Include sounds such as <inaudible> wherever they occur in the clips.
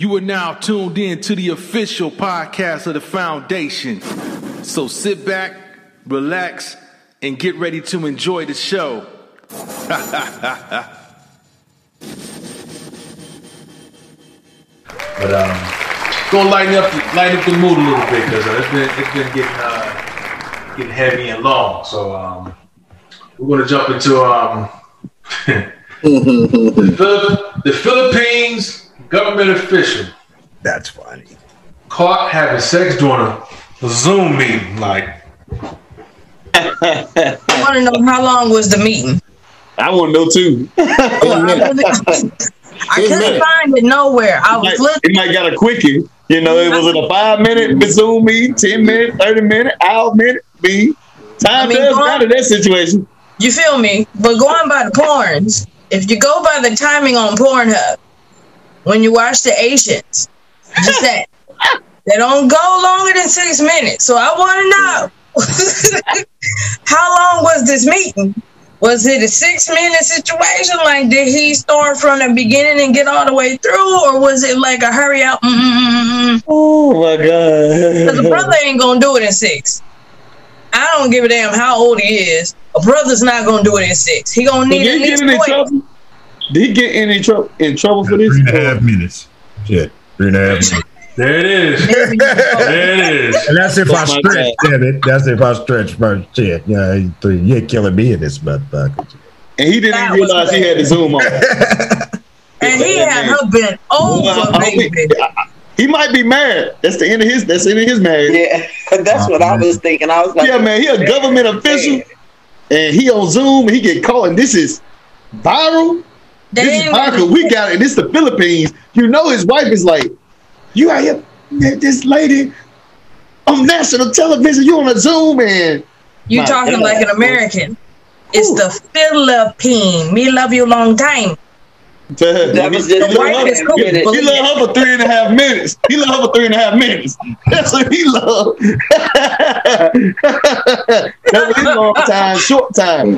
You are now tuned in to the official podcast of the foundation. So sit back, relax, and get ready to enjoy the show. <laughs> But um, gonna lighten up, the, lighten up the mood a little bit because uh, it's been it's been getting uh, getting heavy and long. So um, we're gonna jump into um, <laughs> <laughs> the, the Philippines government official That's funny. caught having sex during a, a Zoom meeting. Like, I want to know how long was the meeting. I want to know too. <laughs> I <laughs> couldn't find it nowhere. I was Like, looking. it might got a quickie. You know, it was it a five minute Zoom meeting, ten minute, thirty minute, hour minute. Me, time I mean, does go on. matter in that situation. You feel me? But going by the porns, if you go by the timing on Pornhub, when you watch the Asians, just <laughs> that they don't go longer than six minutes. So I want to know <laughs> how long was this meeting? Was it a six minute situation? Like, did he start from the beginning and get all the way through, or was it like a hurry up? Because Oh my god! the brother ain't gonna do it in six. I don't give a damn how old he is. A brother's not gonna do it in six. He gonna need at least in any 20. Trouble? Did he get in any trouble in trouble for this? Three and a half minutes. Shit. Three and a half minutes. there it is. There it is. And that's if I That's my stretch, damn it. That's if I stretch first. Shit. Yeah, you- three. You're killing me in this motherfucker. And he didn't That even was realize he had the Zoom on. <laughs> and he had her bent Well, over, I- I He might be married. That's the end of his. That's the end of his marriage. Yeah, <laughs> that's what I was thinking. I was like, Yeah, man, he a government official, and he on Zoom, and he get caught, and this is viral. They This is ain't viral. even- We got it. This the Philippines. You know, his wife is like, you out here, met this lady on national television. You on a Zoom, and you talking God. like an American. It's Ooh. the Philippine. Me love you a long time. that was just The wife is cool. He, he love her for three and a half minutes. He love her for three and a half minutes. <laughs> That's what he love. That's what he long time, short time.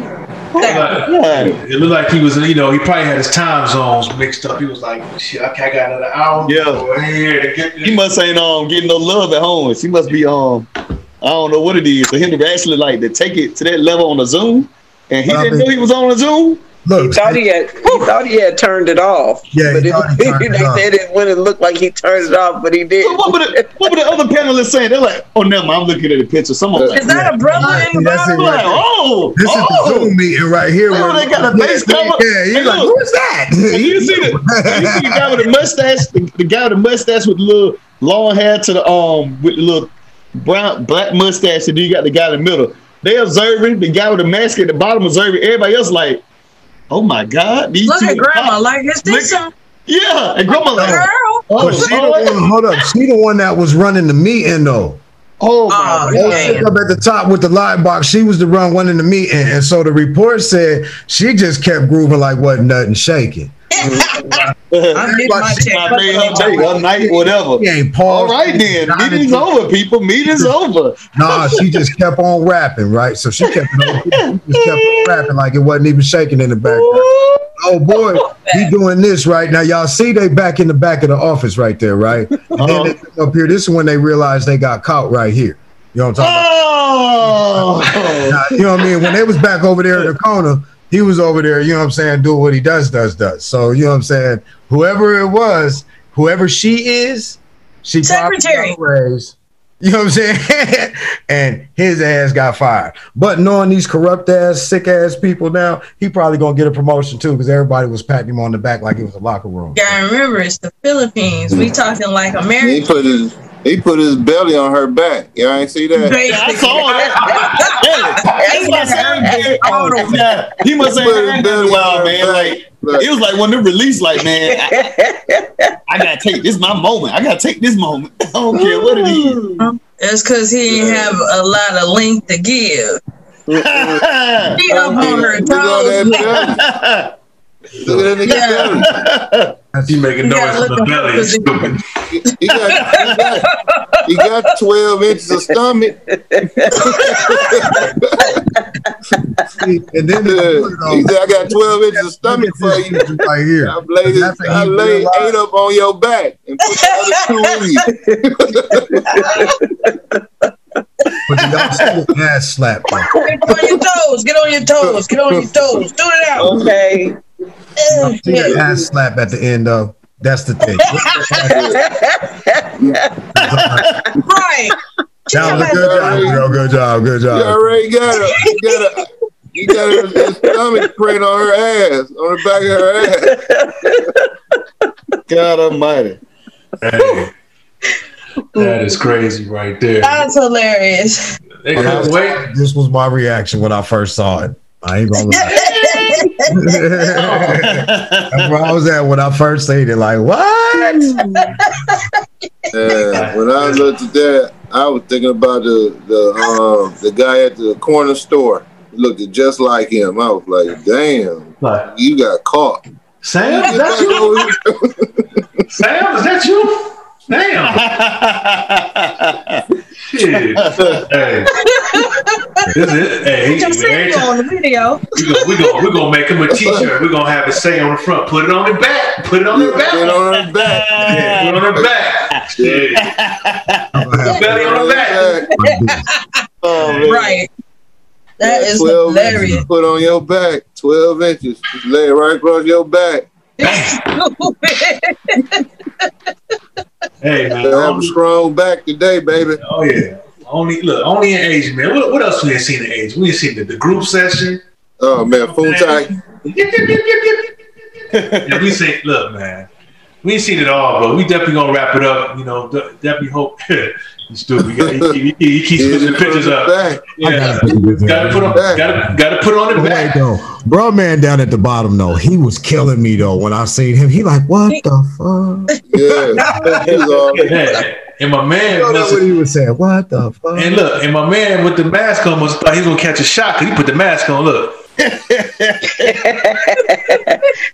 Yeah. It looked like he was, you know, he probably had his time zones mixed up. He was like, shit, okay, I got another hour. Yeah. Here He must ain't um getting no love at home. She must be um I don't know what it is. For him to actually like to take it to that level on the Zoom, and he Well, I didn't mean- know he was on the Zoom. He Look, thought he had, he thought he had turned it off. Yeah, but he <laughs> it, he it they off. said it when it looked like he turned it off, but he did. So what were the what were the other panelists saying? They're like, oh no, I'm looking at the picture. Someone like, Is that a brother in the That's it bottom? Like, oh, this is the oh. Zoom meeting right here. Oh, they got a base yeah, cover? Yeah, Hey, you're like, look. who is that? <laughs> And you see the you see the guy with the mustache, the, the guy with the mustache with the little long hair to the um with the little brown black mustache, and then you got the guy in the middle. They observing the guy with the mask at the bottom observing everybody else like, oh my god, these Look two at grandma. are- Like, is this Look- some yeah, and grandma like, girl? oh, But she the one, hold up. She the one that was running the meeting though. oh, oh my Oh, god. They up at the top with the live box. She was the run one in the meeting, and so the report said she just kept grooving like wasn't nothing shaking. I did my check. I made her day, her night, whatever. She ain't paused. right then, meeting's over, people. Meeting's over. Nah, she just kept on rapping, right? So she kept, she kept on rapping like it wasn't even shaking in the background. Oh boy, he doing this right now. Y'all see they back in the back of the office right there, right? And Uh-huh. then they come up here. This is when they realized they got caught right here. You know what I'm talking about? Oh, Now, you know what I mean? When they was back over there in the corner, he was over there, you know what I'm saying, doing what he does, does, does. So, you know what I'm saying? Whoever it was, whoever she is, she Secretary. got a. You know what I'm saying? <laughs> and his ass got fired. But knowing these corrupt ass, sick ass people now, he probably gonna get a promotion too, because everybody was patting him on the back like it was a locker room. Gotta remember, it's the Philippines. We talking like He put his he put his belly on her back. Y'all ain't see that? I saw that. <laughs> Hey, I said. Oh, yeah. He must have heard that a while, man. Like it was like when they released, like man, I, <laughs> I gotta take this my moment. I gotta take this moment. <laughs> I don't care what it is. Mm. It's because he didn't have a lot of length to give. She <laughs> up on her Look at toes. that belly. Look at that nigga belly. He making noise gotta from the belly. up- Stupid. He got, he got, he got 12 inches of stomach. And then he said, I got 12 inches of stomach for you. right here. I laid, it, I he laid eight up on your back and put the other two in <laughs> you. But do y'all see the ass slap? Get on your toes. Get on your toes. Get on your toes. Do it out. Okay. Y'all see the ass slap at the end though? That's the thing. <laughs> Right. That was a good job, girl. Good job. Good You job. already got her. you got a, you got a, a stomach print on her ass, on the back of her ass. <laughs> God Almighty. Hey. That is crazy right there. That's hilarious. They When I couldn't was- wait. This was my reaction when I first saw it. I ain't gonna lie. That's where I was at when I first seen it. Like, what? <laughs> And when I looked at that, I was thinking about the the um the guy at the corner store. He looked just like him. I was like, damn, Like, you got caught. Sam, Get is that you? <laughs> Sam, is that you? Damn. Shit. <laughs> Hey. This is, hey, Put your he- every time- on the video. we gonna, we gonna, we gonna make him a t-shirt. We're gonna have it say on the front, put it on the back, put it on the back. Get on her back. Yeah, put it on the back. Shit. Belly on the back. <laughs> Oh, man. Right. That is 12 hilarious. inches put on your back. 12 inches. Just lay it right across your back. <laughs> Hey man. Have a strong back today, baby. oh yeah. Only look, only in Asia, man. What, what else we ain't seen in Asia? We ain't seen the, the group session. Oh man, Funtai. <laughs> yeah, we seen look, man. We ain't seen it all, but we definitely gonna wrap it up. You know, de- definitely hope. <laughs> you stupid. He, he, he keeps switching the pictures up. Back. Yeah. Gotta Gotta put on. Gotta, gotta put on the But wait back. though, bro, man down at the bottom though, he was killing me though. When I seen him, he like, what the fuck? Yeah. He was all- <laughs> Yeah. And my man, That's must what he was saying. What the fuck? and look, and my man with the mask on must thought he was gonna catch a shot because he put the mask on. Look,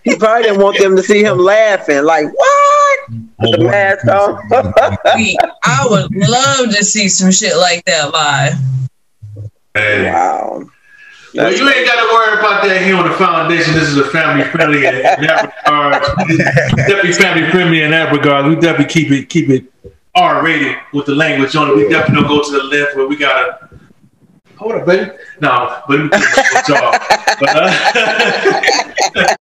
he probably didn't want them to see him laughing. Like, what? The mask on. <laughs> I would love to see some shit like that live. hey. wow. Well, you ain't got to worry about that here on the foundation. This is a family friendly in that regard. definitely family friendly in that regard. We definitely keep it keep it R rated with the language on it. We definitely don't go to the left where we gotta hold up, baby. No, but let me keep it with y'all. But, uh, <laughs>